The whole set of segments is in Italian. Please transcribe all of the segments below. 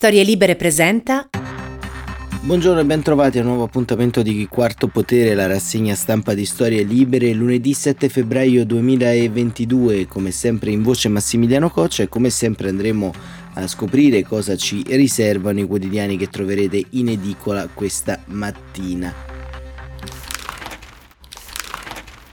Storie Libere presenta. Buongiorno e ben trovati a un nuovo appuntamento di Quarto Potere, la rassegna stampa di Storie Libere, lunedì 7 febbraio 2022, come sempre in voce Massimiliano Coccia e come sempre andremo a scoprire cosa ci riservano i quotidiani che troverete in edicola questa mattina.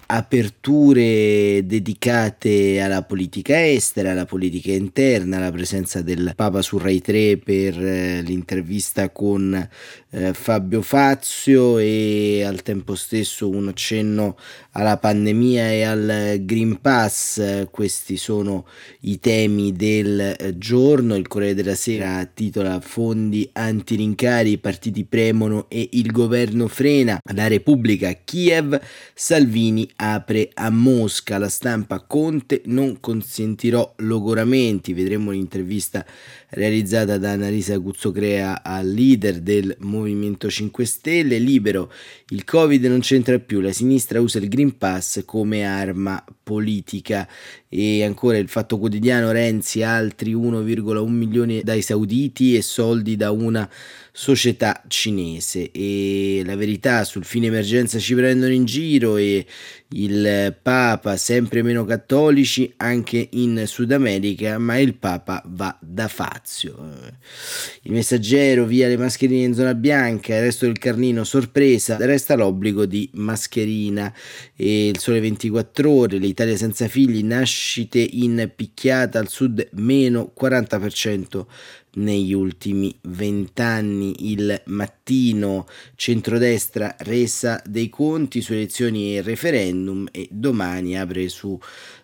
Aperture dedicate alla politica estera, alla politica interna, alla presenza del Papa su Rai 3 per eh, l'intervista con eh, Fabio Fazio e al tempo stesso un accenno alla pandemia e al Green Pass. Questi sono i temi del eh, giorno. Il Corriere della Sera titola Fondi antirincari, i partiti premono e il governo frena. La Repubblica Kiev, Salvini apre a Mosca. La stampa Conte non consentirò logoramenti. Vedremo un'intervista realizzata da Annalisa Guzzocrea leader del Movimento 5 Stelle. Libero, il Covid non c'entra più, la sinistra usa il Green Pass come arma politica e ancora il fatto quotidiano Renzi altri 1,1 milioni dai sauditi e soldi da una società cinese. E la verità sul fine emergenza ci prendono in giro e il Papa sempre meno cattolici anche in Sud America ma il Papa va da Fazio. Il messaggero via le mascherine in zona bianca il resto del carnino sorpresa resta l'obbligo di mascherina. E il sole 24 ore l'Italia senza figli nascite in picchiata al sud meno 40% negli ultimi vent'anni. Il mattino centrodestra resa dei conti su elezioni e referendum e domani apre su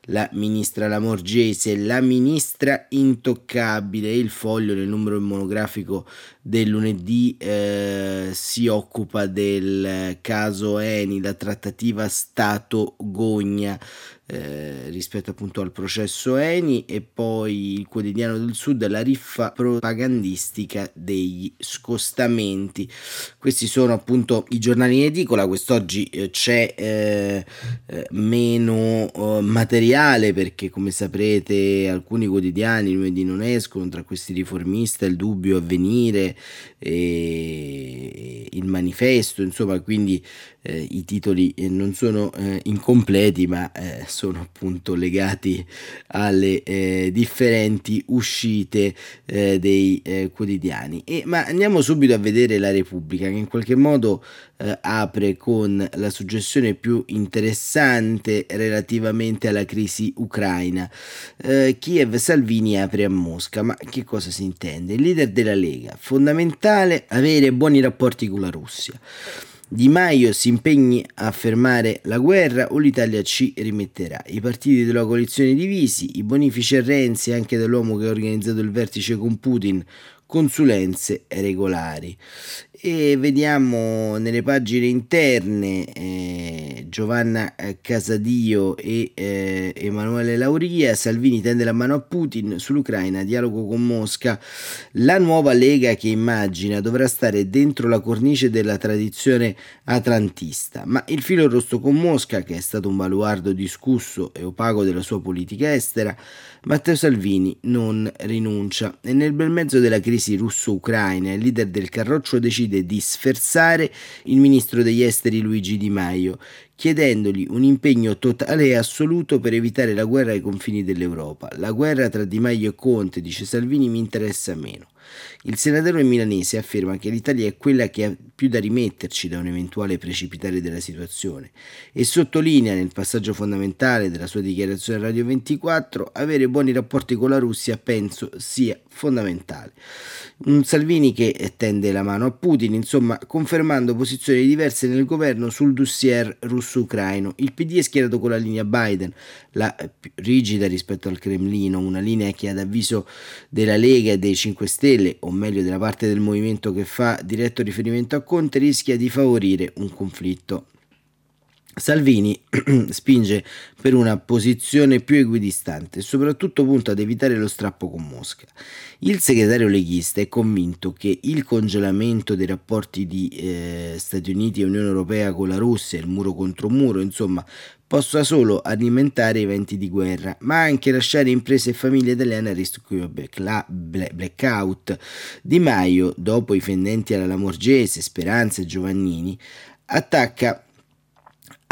la ministra Lamorgese, la ministra intoccabile. Il foglio nel numero monografico del lunedì eh, si occupa del caso Eni, la trattativa Stato-Gogna eh, rispetto appunto al processo Eni e poi il quotidiano del Sud, la riffa propagandistica degli scostamenti. Questi sono appunto i giornali in edicola, quest'oggi eh, c'è eh, eh meno oh, materiale perché come saprete alcuni quotidiani lunedì non escono, tra questi riformista, il dubbio avvenire, il manifesto, insomma quindi eh, i titoli eh, non sono eh, incompleti ma eh, sono appunto legati alle eh, differenti uscite eh, dei quotidiani. E, ma andiamo subito a vedere la Repubblica che in qualche modo apre con la suggestione più interessante relativamente alla crisi ucraina. Kiev Salvini apre a Mosca, ma che cosa si intende? Il leader della Lega, fondamentale avere buoni rapporti con la Russia. Di Maio si impegni a fermare la guerra o l'Italia ci rimetterà. I partiti della coalizione divisi, i bonifici a Renzi anche dall'uomo che ha organizzato il vertice con Putin, consulenze regolari e vediamo nelle pagine interne eh, Giovanna eh, Casadio e eh, Emanuele Lauria. Salvini tende la mano a Putin sull'Ucraina dialogo con Mosca. La nuova Lega che immagina dovrà stare dentro la cornice della tradizione atlantista. Ma il filo rosso con Mosca che è stato un baluardo discusso e opaco della sua politica estera Matteo Salvini non rinuncia. E nel bel mezzo della crisi russo-ucraina il leader del Carroccio decide di sferzare il ministro degli esteri Luigi Di Maio, chiedendogli un impegno totale e assoluto per evitare la guerra ai confini dell'Europa. La guerra tra Di Maio e Conte, dice Salvini, mi interessa meno. Il senatore milanese afferma che l'Italia è quella che ha più da rimetterci da un eventuale precipitare della situazione e sottolinea nel passaggio fondamentale della sua dichiarazione a Radio 24 avere buoni rapporti con la Russia penso sia fondamentale. Un Salvini che tende la mano a Putin, insomma, confermando posizioni diverse nel governo sul dossier russo-ucraino. Il PD è schierato con la linea Biden, la più rigida rispetto al Cremlino, una linea che ad avviso della Lega e dei 5 Stelle, o meglio della parte del movimento che fa diretto riferimento a Conte, rischia di favorire un conflitto Salvini spinge per una posizione più equidistante e soprattutto punta ad evitare lo strappo con Mosca. Il segretario leghista è convinto che il congelamento dei rapporti di eh, Stati Uniti e Unione Europea con la Russia, il muro contro muro, insomma, possa solo alimentare eventi di guerra, ma anche lasciare imprese e famiglie italiane a rischio blackout. Di Maio, dopo i fendenti alla Lamorgese, Speranza e Giovannini, attacca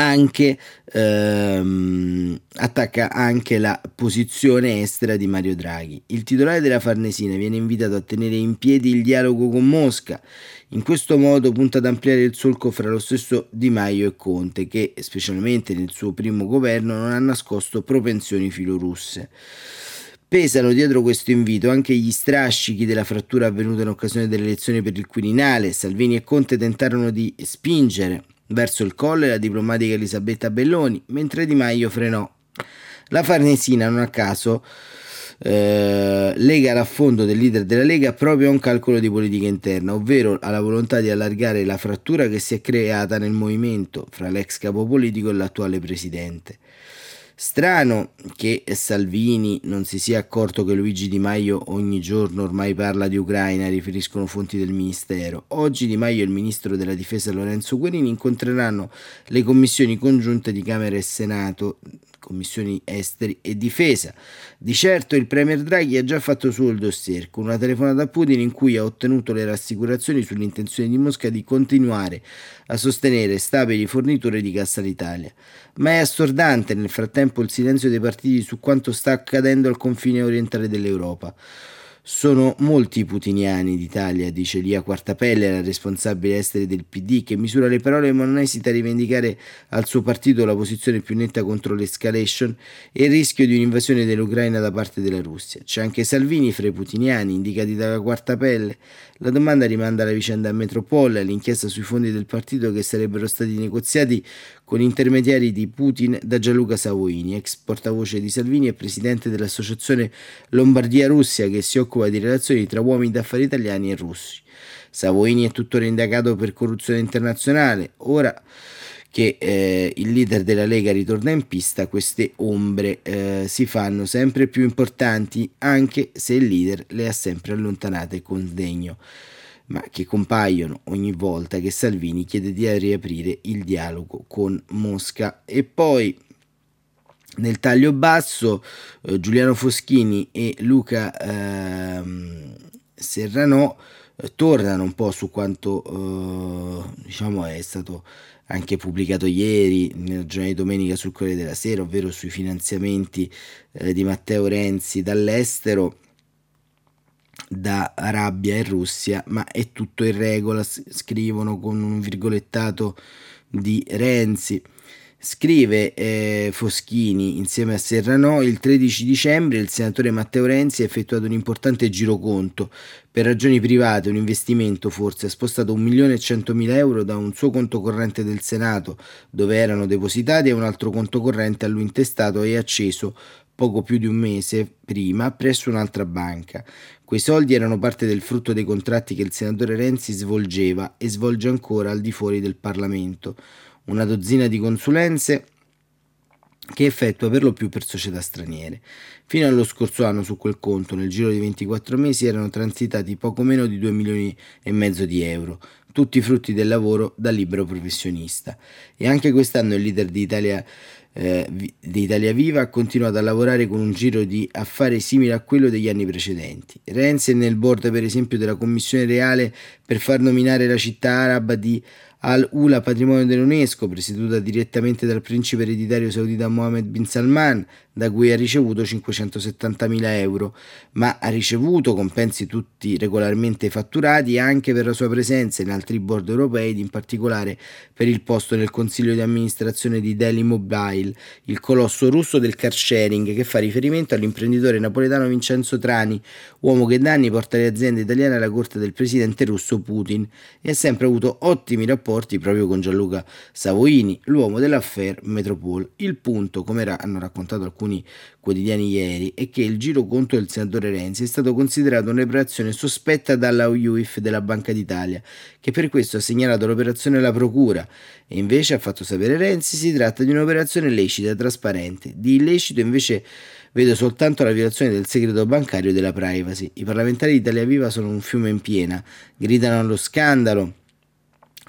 anche, ehm, attacca anche la posizione estera di Mario Draghi. Il titolare della Farnesina viene invitato a tenere in piedi il dialogo con Mosca. In questo modo punta ad ampliare il solco fra lo stesso Di Maio e Conte, che specialmente nel suo primo governo non ha nascosto propensioni filorusse. Pesano dietro questo invito anche gli strascichi della frattura avvenuta in occasione delle elezioni per il Quirinale. Salvini e Conte tentarono di spingere verso il colle la diplomatica Elisabetta Belloni, mentre Di Maio frenò. La Farnesina, non a caso, eh, lega l'affondo del leader della Lega proprio a un calcolo di politica interna, ovvero alla volontà di allargare la frattura che si è creata nel movimento fra l'ex capo politico e l'attuale presidente. Strano che Salvini non si sia accorto che Luigi Di Maio ogni giorno ormai parla di Ucraina, riferiscono fonti del Ministero. Oggi Di Maio e il Ministro della Difesa Lorenzo Guerini incontreranno le commissioni congiunte di Camera e Senato commissioni esteri e difesa. Di certo il Premier Draghi ha già fatto suo il dossier con una telefonata a Putin in cui ha ottenuto le rassicurazioni sull'intenzione di Mosca di continuare a sostenere stabili forniture di gas all'Italia. Ma è assordante nel frattempo il silenzio dei partiti su quanto sta accadendo al confine orientale dell'Europa. Sono molti i putiniani d'Italia, dice Lia Quartapelle, la responsabile esteri del PD, che misura le parole ma non esita a rivendicare al suo partito la posizione più netta contro l'escalation e il rischio di un'invasione dell'Ucraina da parte della Russia. C'è anche Salvini fra i putiniani, indicati dalla Quartapelle. La domanda rimanda alla vicenda a Metropol, all'inchiesta sui fondi del partito che sarebbero stati negoziati con intermediari di Putin da Gianluca Savoini, ex portavoce di Salvini e presidente dell'associazione Lombardia-Russia che si occupa di relazioni tra uomini d'affari italiani e russi. Savoini è tuttora indagato per corruzione internazionale. Ora che eh, il leader della Lega ritorna in pista, queste ombre eh, si fanno sempre più importanti, anche se il leader le ha sempre allontanate con sdegno ma che compaiono ogni volta che Salvini chiede di riaprire il dialogo con Mosca. E poi nel taglio basso eh, Giuliano Foschini e Luca eh, Serranò eh, tornano un po' su quanto eh, diciamo è stato anche pubblicato ieri nel giornale di domenica sul Corriere della Sera, ovvero sui finanziamenti eh, di Matteo Renzi dall'estero da Arabia e Russia, ma è tutto in regola, scrivono con un virgolettato di Renzi. Scrive eh, Foschini insieme a Serrano il 13 dicembre il senatore Matteo Renzi ha effettuato un importante giroconto per ragioni private, un investimento forse, ha spostato 1.100.000 euro da un suo conto corrente del Senato dove erano depositati a un altro conto corrente a lui intestato e acceso poco più di un mese prima presso un'altra banca. Quei soldi erano parte del frutto dei contratti che il senatore Renzi svolgeva e svolge ancora al di fuori del Parlamento, una dozzina di consulenze che effettua per lo più per società straniere. Fino allo scorso anno su quel conto, nel giro di 24 mesi, erano transitati poco meno di 2 milioni e mezzo di euro, tutti frutti del lavoro da libero professionista. E anche quest'anno il leader di Italia eh, di Italia Viva ha continuato a lavorare con un giro di affari simile a quello degli anni precedenti. Renzi è nel board per esempio della Commissione Reale per far nominare la città araba di Al-Ula patrimonio dell'UNESCO, presieduta direttamente dal principe ereditario saudita Mohammed bin Salman, da cui ha ricevuto 570.000 euro, ma ha ricevuto compensi tutti regolarmente fatturati anche per la sua presenza in altri board europei, in particolare per il posto nel consiglio di amministrazione di Delhi Mobile, il colosso russo del car sharing che fa riferimento all'imprenditore napoletano Vincenzo Trani, uomo che da anni porta le aziende italiane alla corte del presidente russo Putin e ha sempre avuto ottimi rapporti proprio con Gianluca Savoini, l'uomo dell'affair Metropole. Il punto, come hanno raccontato alcuni alcuni quotidiani ieri è che il giro conto del senatore Renzi è stato considerato un'operazione sospetta dalla UIF della Banca d'Italia, che per questo ha segnalato l'operazione alla Procura e invece ha fatto sapere Renzi si tratta di un'operazione lecita e trasparente. Di illecito invece vedo soltanto la violazione del segreto bancario e della privacy. I parlamentari di Italia Viva sono un fiume in piena, gridano allo scandalo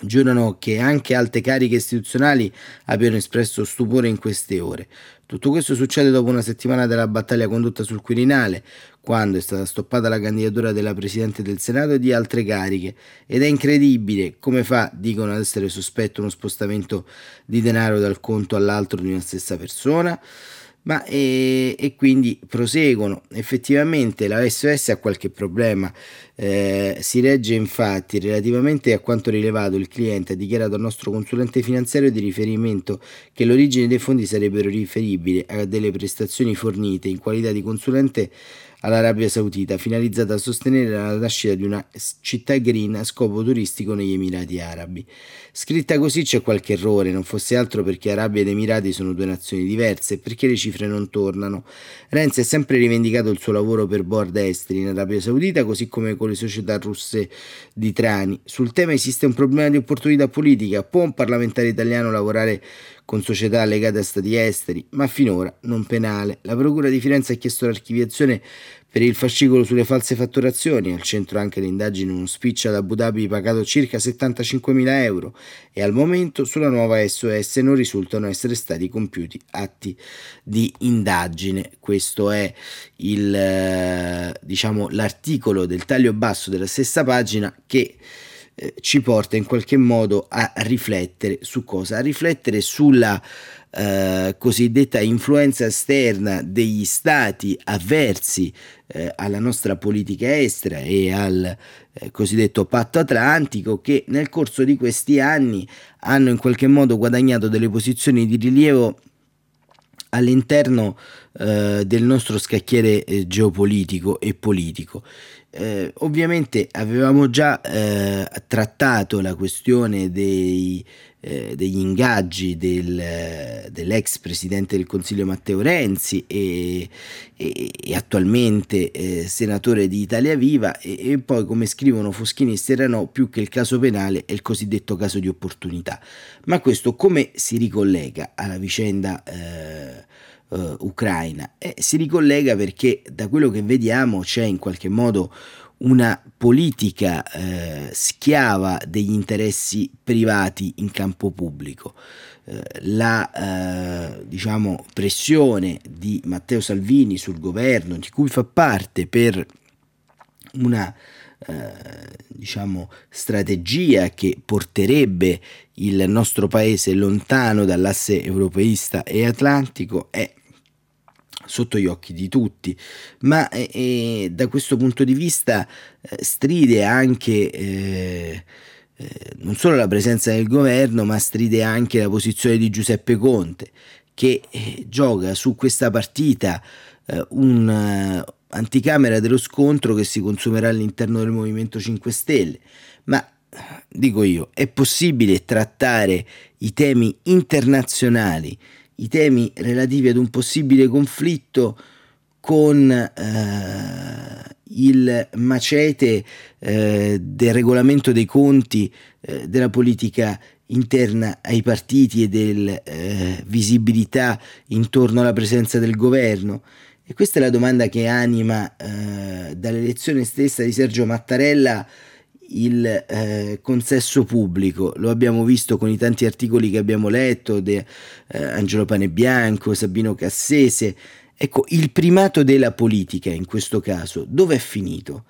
giurano che anche alte cariche istituzionali abbiano espresso stupore in queste ore. Tutto questo succede dopo una settimana della battaglia condotta sul Quirinale, quando è stata stoppata la candidatura della Presidente del Senato e di altre cariche. Ed è incredibile come fa, dicono ad essere sospetto, uno spostamento di denaro dal conto all'altro di una stessa persona ma e, e, quindi proseguono. Effettivamente la SOS ha qualche problema. Eh, si legge infatti relativamente a quanto rilevato il cliente ha dichiarato al nostro consulente finanziario di riferimento che l'origine dei fondi sarebbero riferibili a delle prestazioni fornite in qualità di consulente all'Arabia Saudita, finalizzata a sostenere la nascita di una città green a scopo turistico negli Emirati Arabi. Scritta così c'è qualche errore, non fosse altro perché Arabia ed Emirati sono due nazioni diverse e perché le cifre non tornano. Renzi ha sempre rivendicato il suo lavoro per board esteri in Arabia Saudita, così come con le società russe di Trani. Sul tema esiste un problema di opportunità politica. Può un parlamentare italiano lavorare con società legate a stati esteri, ma finora non penale. La Procura di Firenze ha chiesto l'archiviazione per il fascicolo sulle false fatturazioni, al centro anche le indagini uno speech ad Abu Dhabi pagato circa 75.000 euro e al momento sulla nuova SOS non risultano essere stati compiuti atti di indagine. Questo è il, eh, diciamo, l'articolo del taglio basso della stessa pagina che eh, ci porta in qualche modo a riflettere su cosa? A riflettere sulla eh, cosiddetta influenza esterna degli stati avversi eh, alla nostra politica estera e al eh, cosiddetto patto atlantico che nel corso di questi anni hanno in qualche modo guadagnato delle posizioni di rilievo all'interno eh, del nostro scacchiere eh, geopolitico e politico. Eh, ovviamente avevamo già eh, trattato la questione dei, eh, degli ingaggi del, dell'ex presidente del Consiglio Matteo Renzi e, e, e attualmente eh, senatore di Italia Viva e, e, poi come scrivono Foschini e Serrano più che il caso penale è il cosiddetto caso di opportunità. Ma questo come si ricollega alla vicenda eh, ucraina. E si ricollega perché da quello che vediamo c'è in qualche modo una politica eh, schiava degli interessi privati in campo pubblico. Eh, la eh, diciamo, pressione di Matteo Salvini sul governo, di cui fa parte per una eh, diciamo, strategia che porterebbe il nostro paese lontano dall'asse europeista e atlantico è sotto gli occhi di tutti, ma eh, da questo punto di vista eh, stride anche eh, eh, non solo la presenza del governo, ma stride anche la posizione di Giuseppe Conte, che eh, gioca su questa partita un anticamera dello scontro che si consumerà all'interno del Movimento 5 Stelle. Ma dico io, è possibile trattare i temi internazionali i temi relativi ad un possibile conflitto con eh, il macete eh, del regolamento dei conti eh, della politica interna ai partiti e della eh, visibilità intorno alla presenza del governo? E questa è la domanda che anima eh, dall'elezione stessa di Sergio Mattarella il eh, consesso pubblico, lo abbiamo visto con i tanti articoli che abbiamo letto, di eh, Angelo Panebianco, Sabino Cassese, ecco, il primato della politica in questo caso, dove è finito?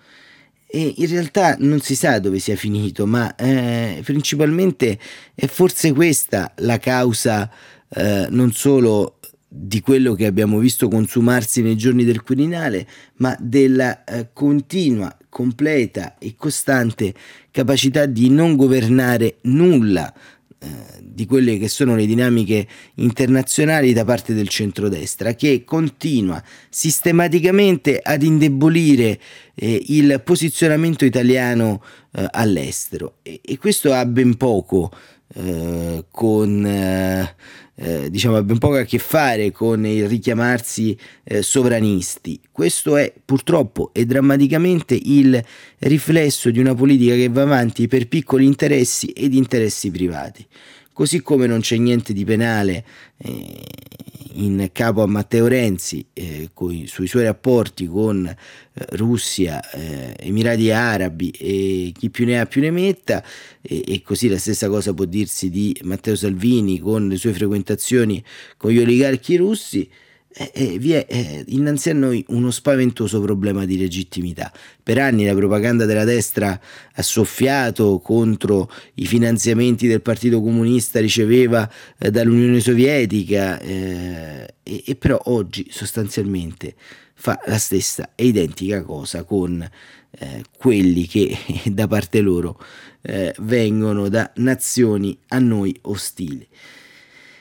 E in realtà non si sa dove sia finito, ma eh, principalmente è forse questa la causa eh, non solo di quello che abbiamo visto consumarsi nei giorni del Quirinale, ma della eh, continua completa e costante capacità di non governare nulla eh, di quelle che sono le dinamiche internazionali da parte del centrodestra che continua sistematicamente ad indebolire eh, il posizionamento italiano eh, all'estero. E, e, questo ha ben poco eh, con eh, diciamo, ha ben poco a che fare con il richiamarsi eh, sovranisti. Questo è purtroppo e drammaticamente il riflesso di una politica che va avanti per piccoli interessi ed interessi privati. Così come non c'è niente di penale eh, in capo a Matteo Renzi eh, coi, sui suoi rapporti con eh, Russia, eh, Emirati Arabi e chi più ne ha più ne metta e, e, così la stessa cosa può dirsi di Matteo Salvini con le sue frequentazioni con gli oligarchi russi eh, eh, vi è eh, innanzi a noi uno spaventoso problema di legittimità. Per anni la propaganda della destra ha soffiato contro i finanziamenti del Partito Comunista riceveva eh, dall'Unione Sovietica eh, e, e, però oggi sostanzialmente fa la stessa e identica cosa con eh, quelli che da parte loro vengono da nazioni a noi ostili.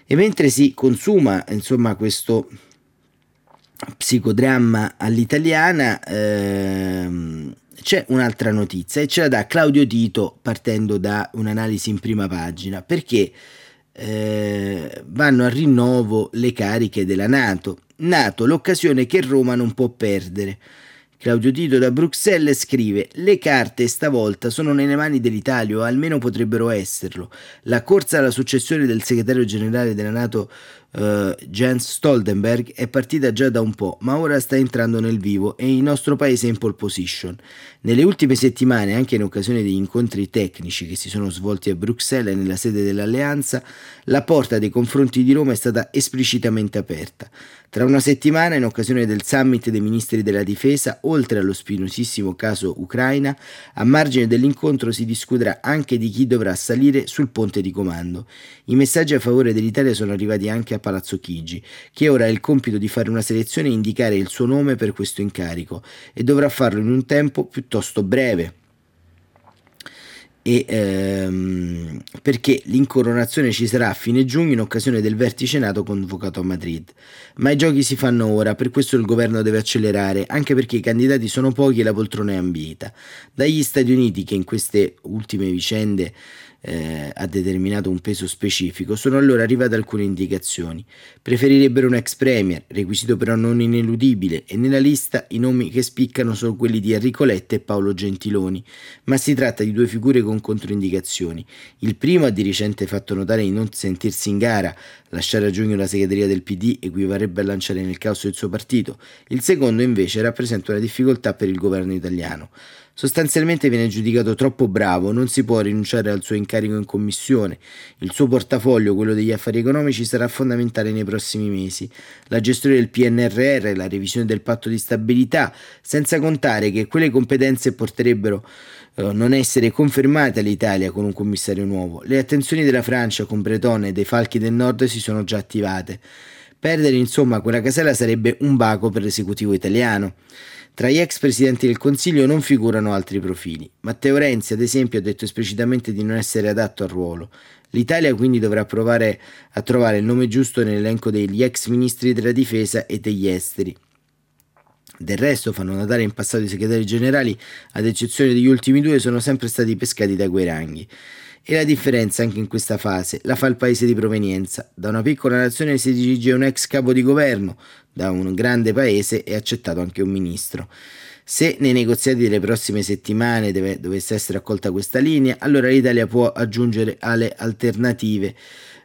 E mentre si consuma insomma questo psicodramma all'italiana ehm, c'è un'altra notizia e ce la dà Claudio Tito partendo da un'analisi in prima pagina perché eh, vanno a rinnovo le cariche della Nato. Nato, l'occasione che Roma non può perdere. Claudio Tito da Bruxelles scrive: Le carte stavolta sono nelle mani dell'Italia, o almeno potrebbero esserlo. La corsa alla successione del segretario generale della Nato uh, Jens Stoltenberg è partita già da un po', ma ora sta entrando nel vivo e il nostro paese è in pole position. Nelle ultime settimane, anche in occasione degli incontri tecnici che si sono svolti a Bruxelles nella sede dell'Alleanza, la porta dei confronti di Roma è stata esplicitamente aperta. Tra una settimana, in occasione del summit dei ministri della difesa, oltre allo spinosissimo caso Ucraina, a margine dell'incontro si discuterà anche di chi dovrà salire sul ponte di comando. I messaggi a favore dell'Italia sono arrivati anche a Palazzo Chigi, che ora ha il compito di fare una selezione e indicare il suo nome per questo incarico, e dovrà farlo in un tempo piuttosto breve e, ehm, perché l'incoronazione ci sarà a fine giugno in occasione del vertice NATO convocato a Madrid. Ma i giochi si fanno ora, per questo il governo deve accelerare, anche perché i candidati sono pochi e la poltrona è ambita. Dagli Stati Uniti, che in queste ultime vicende eh, ha determinato un peso specifico, sono allora arrivate alcune indicazioni. Preferirebbero un ex premier, requisito però non ineludibile, e nella lista i nomi che spiccano sono quelli di Enrico Letta e Paolo Gentiloni, ma si tratta di due figure con controindicazioni. Il primo ha di recente fatto notare di non sentirsi in gara, lasciare a giugno la segreteria del PD equivarrebbe a lanciare nel caos il suo partito, il secondo invece rappresenta una difficoltà per il governo italiano. Sostanzialmente viene giudicato troppo bravo, non si può rinunciare al suo incarico in commissione. Il suo portafoglio, quello degli affari economici, sarà fondamentale nei prossimi mesi. La gestione del PNRR, la revisione del patto di stabilità, senza contare che quelle competenze porterebbero eh, non essere confermate all'Italia con un commissario nuovo. Le attenzioni della Francia con Breton e dei Falchi del Nord si sono già attivate. Perdere insomma quella casella sarebbe un baco per l'esecutivo italiano. Tra gli ex presidenti del Consiglio non figurano altri profili. Matteo Renzi, ad esempio, ha detto esplicitamente di non essere adatto al ruolo. L'Italia quindi dovrà provare a trovare il nome giusto nell'elenco degli ex ministri della difesa e degli esteri. Del resto, fanno notare in passato i segretari generali, ad eccezione degli ultimi due, sono sempre stati pescati da quei ranghi. E la differenza anche in questa fase la fa il paese di provenienza. Da una piccola nazione si dirige un ex capo di governo, da un grande paese è accettato anche un ministro. Se nei negoziati delle prossime settimane deve, dovesse essere accolta questa linea, allora l'Italia può aggiungere alle alternative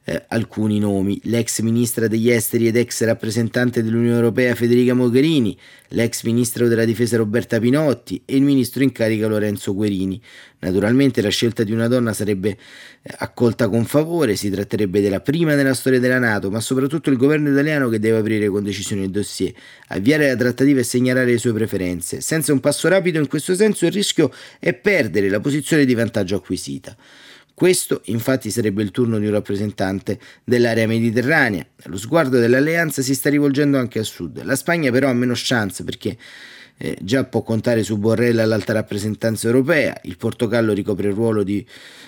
eh, alcuni nomi, l'ex ministra degli esteri ed ex rappresentante dell'Unione Europea Federica Mogherini, l'ex ministro della difesa Roberta Pinotti e il ministro in carica Lorenzo Guerini. Naturalmente la scelta di una donna sarebbe eh, accolta con favore, si tratterebbe della prima nella storia della Nato, ma soprattutto il governo italiano che deve aprire con decisione il dossier, avviare la trattativa e segnalare le sue preferenze. Senza un passo rapido in questo senso il rischio è perdere la posizione di vantaggio acquisita. Questo infatti sarebbe il turno di un rappresentante dell'area mediterranea. Lo sguardo dell'alleanza si sta rivolgendo anche a sud. La Spagna però ha meno chance perché eh, già può contare su Borrell all'alta rappresentanza europea, il Portogallo ricopre il ruolo di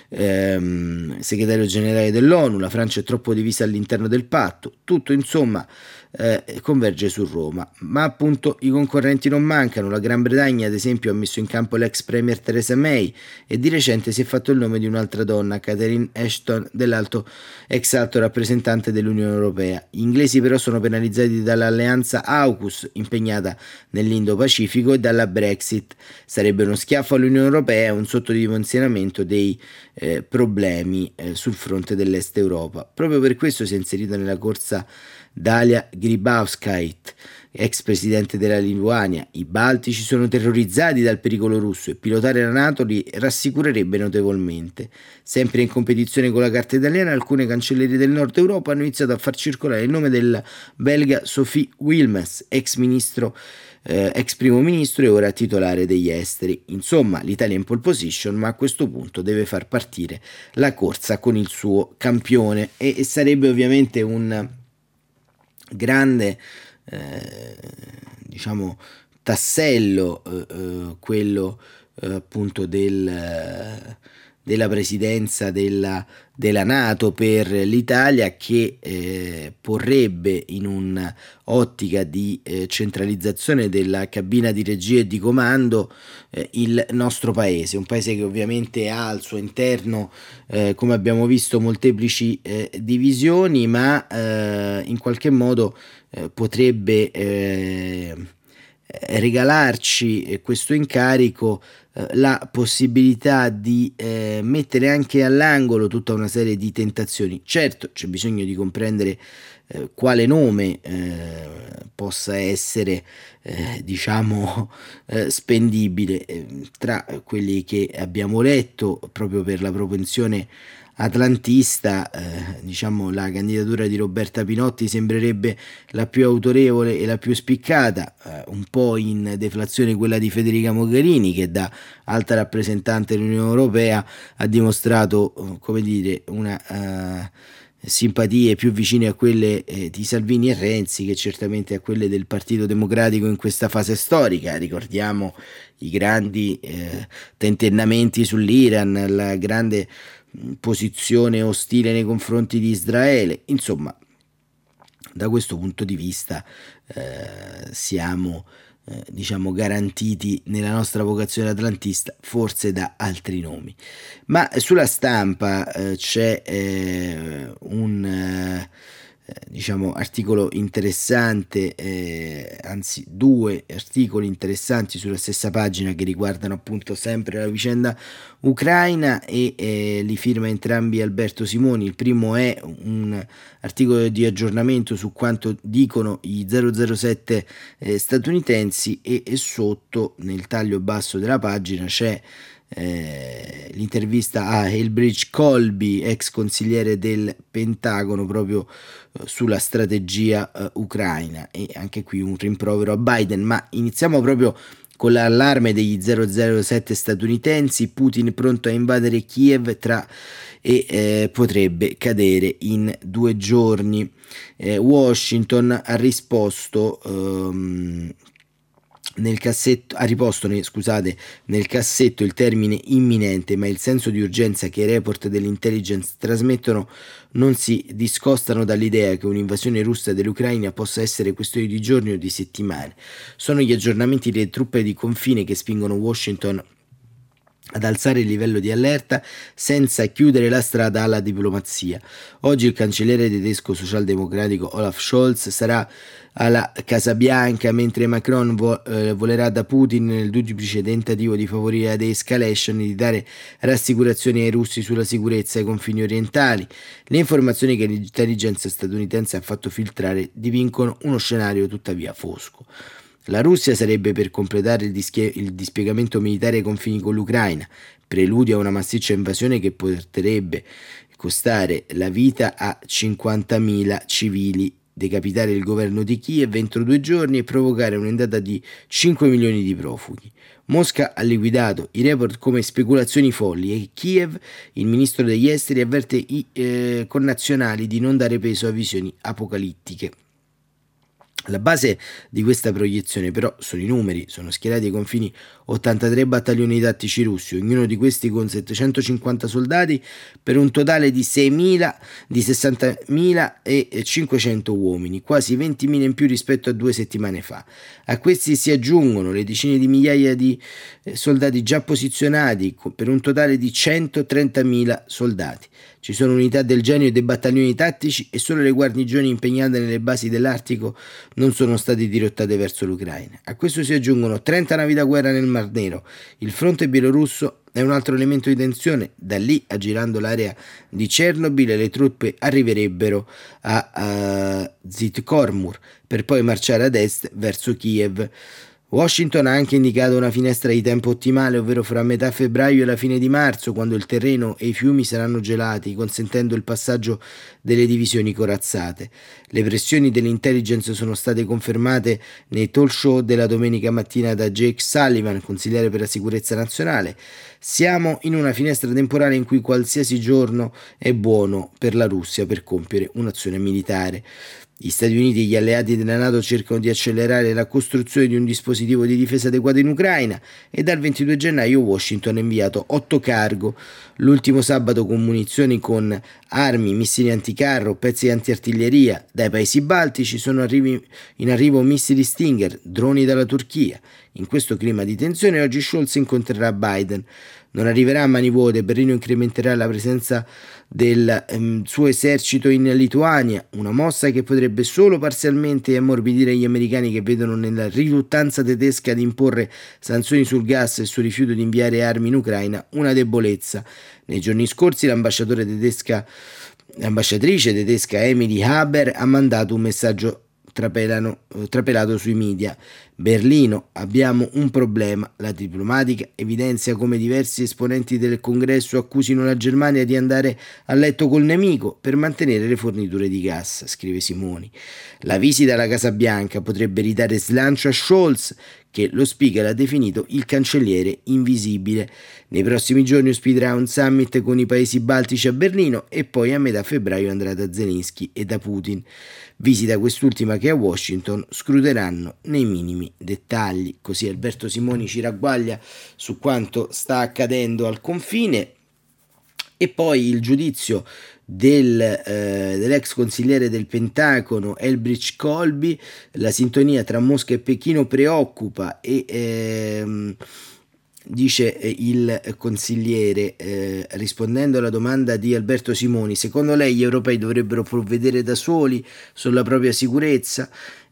ehm, segretario generale dell'ONU, la Francia è troppo divisa all'interno del patto, tutto insomma eh, converge su Roma. Ma appunto i concorrenti non mancano. La Gran Bretagna, ad esempio, ha messo in campo l'ex premier Theresa May e di recente si è fatto il nome di un'altra donna, Catherine Ashton, dell'alto ex alto rappresentante dell'Unione Europea. Gli inglesi però sono penalizzati dall'alleanza AUKUS impegnata nell'Indo-Pacifico e dalla Brexit. Sarebbe uno schiaffo all'Unione Europea e un sottodimensionamento dei eh, problemi eh, sul fronte dell'Est Europa. Proprio per questo si è inserito nella corsa Dalia Gribauskait, ex presidente della Lituania. I baltici sono terrorizzati dal pericolo russo e pilotare la Nato li rassicurerebbe notevolmente. Sempre in competizione con la carta italiana, alcune cancellieri del nord Europa hanno iniziato a far circolare il nome del belga Sophie Wilmers, ex ministro eh, ex primo ministro e ora titolare degli esteri. Insomma, l'Italia è in pole position, ma a questo punto deve far partire la corsa con il suo campione e, e sarebbe ovviamente un grande eh, diciamo tassello eh, eh quello eh, appunto del della presidenza della, della Nato per l'Italia che eh, porrebbe in un'ottica di eh, centralizzazione della cabina di regia e di comando eh, il nostro paese, un paese che ovviamente ha al suo interno, eh, come abbiamo visto, molteplici eh, divisioni, ma eh, in qualche modo potrebbe regalarci questo incarico la possibilità di eh, mettere anche all'angolo tutta una serie di tentazioni. Certo, c'è bisogno di comprendere eh, quale nome eh, possa essere, eh, diciamo, eh, spendibile tra quelli che abbiamo letto proprio per la propensione atlantista, eh, diciamo la candidatura di Roberta Pinotti sembrerebbe la più autorevole e la più spiccata, eh, un po' in deflazione quella di Federica Mogherini che da alta rappresentante dell'Unione Europea ha dimostrato, eh, come dire, una simpatie più vicine a quelle eh, di Salvini e Renzi che certamente a quelle del Partito Democratico in questa fase storica. Ricordiamo i grandi eh, tentennamenti sull'Iran, la grande posizione ostile nei confronti di Israele. Insomma, da questo punto di vista eh, siamo eh, diciamo garantiti nella nostra vocazione atlantista forse da altri nomi. Ma sulla stampa eh, c'è eh, un eh, diciamo articolo interessante, eh, anzi due articoli interessanti sulla stessa pagina che riguardano appunto sempre la vicenda ucraina e eh, li firma entrambi Alberto Simoni. Il primo è un articolo di aggiornamento su quanto dicono i 007 eh, statunitensi e, e sotto nel taglio basso della pagina c'è eh, l'intervista a Halebridge Colby, ex consigliere del Pentagono, proprio eh, sulla strategia eh, ucraina e anche qui un rimprovero a Biden, ma iniziamo proprio con l'allarme degli 007 statunitensi, Putin pronto a invadere Kiev tra e eh, potrebbe cadere in due giorni. Eh, Washington ha risposto ehm, nel cassetto, ha riposto scusate, nel cassetto il termine imminente, ma il senso di urgenza che i report dell'intelligence trasmettono non si discostano dall'idea che un'invasione russa dell'Ucraina possa essere questione di giorni o di settimane. Sono gli aggiornamenti delle truppe di confine che spingono Washington ad alzare il livello di allerta senza chiudere la strada alla diplomazia. Oggi il cancelliere tedesco socialdemocratico Olaf Scholz sarà alla Casa Bianca mentre Macron vo- eh, volerà da Putin nel duplice tentativo di favorire la de-escalation e di dare rassicurazioni ai russi sulla sicurezza ai confini orientali. Le informazioni che l'intelligence statunitense ha fatto filtrare dipingono uno scenario tuttavia fosco. La Russia sarebbe per completare il, dischie- il dispiegamento militare ai confini con l'Ucraina, preludio a una massiccia invasione che potrebbe costare la vita a 50.000 civili, decapitare il governo di Kiev entro due giorni e provocare un'ondata di 5 milioni di profughi. Mosca ha liquidato i report come speculazioni folli e Kiev, il ministro degli esteri, avverte i eh, connazionali di non dare peso a visioni apocalittiche. La base di questa proiezione però sono i numeri, sono schierati ai confini 83 battaglioni tattici russi, ognuno di questi con 750 soldati per un totale di 6.000, di 60.500 uomini, quasi 20.000 in più rispetto a due settimane fa. A questi si aggiungono le decine di migliaia di eh, soldati già posizionati per un totale di 130.000 soldati. Ci sono unità del genio e dei battaglioni tattici e solo le guarnigioni impegnate nelle basi dell'Artico non sono state dirottate verso l'Ucraina. A questo si aggiungono 30 navi da guerra nel Mar Nero. Il fronte bielorusso è un altro elemento di tensione. Da lì, aggirando l'area di Chernobyl, le truppe arriverebbero a, a Zitkormur per poi marciare ad est verso Kiev. Washington ha anche indicato una finestra di tempo ottimale, ovvero fra metà febbraio e la fine di marzo, quando il terreno e i fiumi saranno gelati, consentendo il passaggio delle divisioni corazzate. Le pressioni dell'intelligence sono state confermate nei talk show della domenica mattina da Jake Sullivan, consigliere per la sicurezza nazionale. Siamo in una finestra temporale in cui qualsiasi giorno è buono per la Russia per compiere un'azione militare. Gli Stati Uniti e gli alleati della Nato cercano di accelerare la costruzione di un dispositivo di difesa adeguato in Ucraina e dal 22 gennaio Washington ha inviato otto cargo, l'ultimo sabato con munizioni con armi, missili anticarro, pezzi antiartiglieria. Dai paesi baltici sono arrivi, in arrivo missili Stinger, droni dalla Turchia. In questo clima di tensione oggi Scholz incontrerà Biden. Non arriverà a mani vuote, Berlino incrementerà la presenza del um, suo esercito in Lituania, una mossa che potrebbe solo parzialmente ammorbidire gli americani che vedono nella riluttanza tedesca di imporre sanzioni sul gas e sul rifiuto di inviare armi in Ucraina una debolezza. Nei giorni scorsi l'ambasciatore tedesca L'ambasciatrice tedesca Emily Haber ha mandato un messaggio trapelato sui media. Berlino, abbiamo un problema. La diplomatica evidenzia come diversi esponenti del congresso accusino la Germania di andare a letto col nemico per mantenere le forniture di gas, scrive Simoni. La visita alla Casa Bianca potrebbe ridare slancio a Scholz, che lo speaker ha definito il cancelliere invisibile. Nei prossimi giorni ospiterà un summit con i paesi baltici a Berlino e poi a metà febbraio andrà da Zelensky e da Putin. Visita quest'ultima che a Washington scruteranno nei minimi dettagli. Così Alberto Simoni ci ragguaglia su quanto sta accadendo al confine. E poi il giudizio del, eh, dell'ex consigliere del Pentagono Elbridge Colby, la sintonia tra Mosca e Pechino preoccupa e ehm, dice eh, il consigliere eh, rispondendo alla domanda di Alberto Simoni, secondo lei gli europei dovrebbero provvedere da soli sulla propria sicurezza?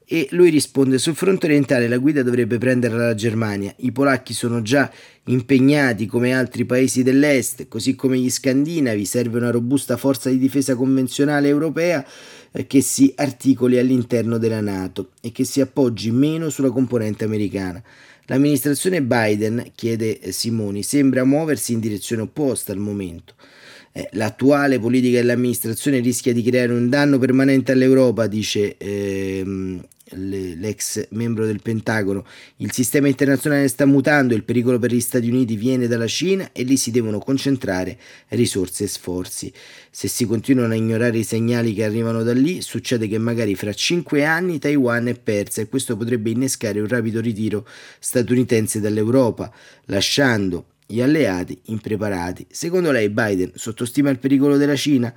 E lui risponde: sul fronte orientale la guida dovrebbe prenderla la Germania. I polacchi sono già impegnati come altri paesi dell'est, così come gli scandinavi. Serve una robusta forza di difesa convenzionale europea eh, che si articoli all'interno della Nato e che si appoggi meno sulla componente americana. L'amministrazione Biden, chiede Simoni, sembra muoversi in direzione opposta al momento. Eh, l'attuale politica dell'amministrazione rischia di creare un danno permanente all'Europa, dice ehm, l'ex membro del Pentagono. Il sistema internazionale sta mutando, il pericolo per gli Stati Uniti viene dalla Cina e lì si devono concentrare risorse e sforzi. Se si continuano a ignorare i segnali che arrivano da lì, succede che magari fra cinque anni Taiwan è persa e questo potrebbe innescare un rapido ritiro statunitense dall'Europa, lasciando gli alleati impreparati. Secondo lei Biden sottostima il pericolo della Cina?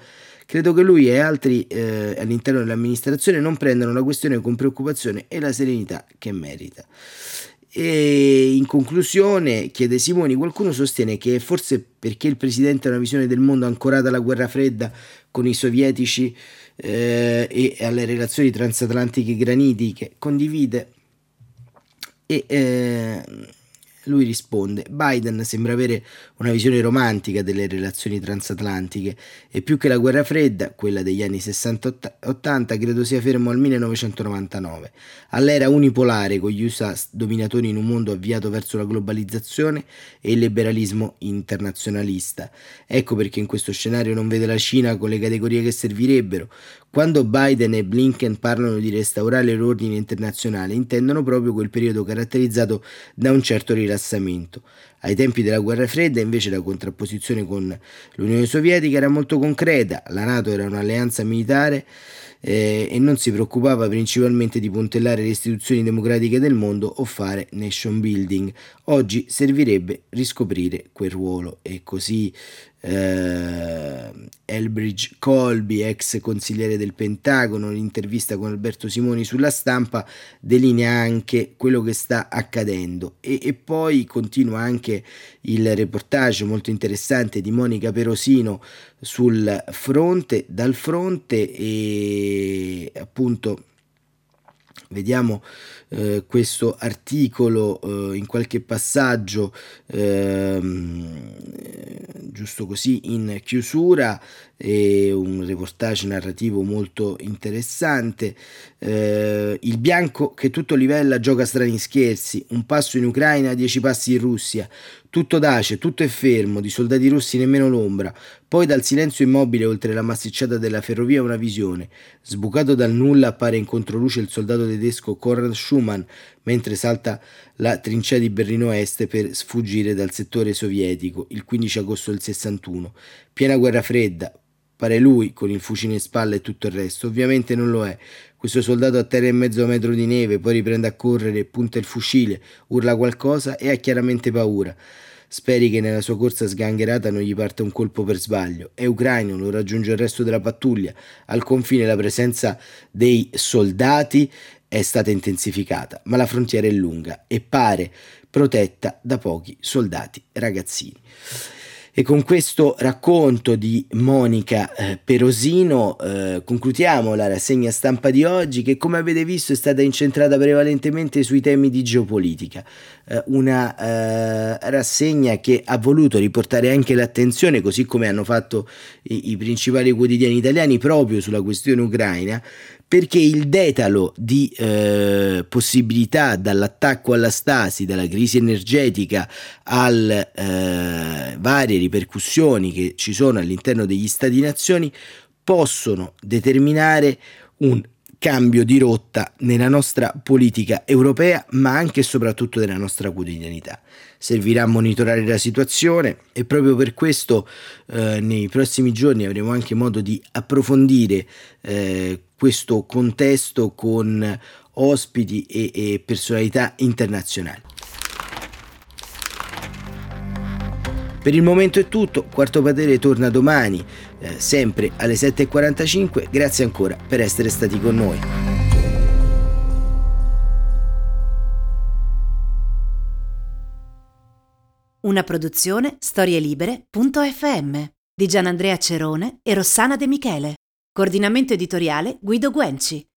Credo che lui e altri eh, all'interno dell'amministrazione non prendano la questione con preoccupazione e la serenità che merita. E in conclusione, chiede Simoni, qualcuno sostiene che forse perché il presidente ha una visione del mondo ancorata alla guerra fredda con i sovietici eh, e alle relazioni transatlantiche granitiche, condivide e eh, lui risponde: Biden sembra avere una visione romantica delle relazioni transatlantiche e più che la guerra fredda, quella degli anni 60-80, credo sia fermo al 1999, all'era unipolare con gli USA dominatori in un mondo avviato verso la globalizzazione e il liberalismo internazionalista. Ecco perché in questo scenario non vede la Cina con le categorie che servirebbero, quando Biden e Blinken parlano di restaurare l'ordine internazionale, intendono proprio quel periodo caratterizzato da un certo rilassamento. Ai tempi della guerra fredda invece la contrapposizione con l'Unione Sovietica era molto concreta, la Nato era un'alleanza militare eh, e non si preoccupava principalmente di puntellare le istituzioni democratiche del mondo o fare nation building. Oggi servirebbe riscoprire quel ruolo e così eh, Elbridge Colby, ex consigliere del Pentagono, l'intervista con Alberto Simoni sulla stampa, delinea anche quello che sta accadendo. E, e poi continua anche il reportage molto interessante di Monica Perosino sul fronte, dal fronte e appunto vediamo eh, questo articolo eh, in qualche passaggio ehm, giusto così in chiusura e un reportage narrativo molto interessante eh, il bianco che tutto livella gioca strani scherzi un passo in Ucraina dieci passi in Russia tutto tace, tutto è fermo, di soldati russi nemmeno l'ombra. Poi dal silenzio immobile oltre la massicciata della ferrovia una visione. Sbucato dal nulla appare in controluce il soldato tedesco Konrad Schumann mentre salta la trincea di Berlino Est per sfuggire dal settore sovietico il 15 agosto del 61. Piena guerra fredda. Pare lui, con il fucile in spalla e tutto il resto. Ovviamente non lo è. Questo soldato atterra in mezzo a metro di neve, poi riprende a correre, punta il fucile, urla qualcosa e ha chiaramente paura. Speri che nella sua corsa sgangherata non gli parte un colpo per sbaglio. È ucraino, lo raggiunge il resto della pattuglia. Al confine la presenza dei soldati è stata intensificata, ma la frontiera è lunga e pare protetta da pochi soldati ragazzini. E con questo racconto di Monica eh, Perosino eh, concludiamo la rassegna stampa di oggi che come avete visto è stata incentrata prevalentemente sui temi di geopolitica. Eh, una eh, rassegna che ha voluto riportare anche l'attenzione, così come hanno fatto i, i principali quotidiani italiani, proprio sulla questione ucraina, perché il detalo di eh, possibilità dall'attacco alla stasi, dalla crisi energetica alle eh, varie ripercussioni che ci sono all'interno degli stati-nazioni possono determinare un cambio di rotta nella nostra politica europea, ma anche e soprattutto nella nostra quotidianità. Servirà a monitorare la situazione e proprio per questo eh, nei prossimi giorni avremo anche modo di approfondire eh, questo contesto con ospiti e, e personalità internazionali. Per il momento è tutto, Quarto Patere torna domani, eh, sempre alle 7.45, grazie ancora per essere stati con noi. Una produzione storielibere.fm di Gianandrea Cerone e Rossana De Michele. Coordinamento editoriale Guido Guenci.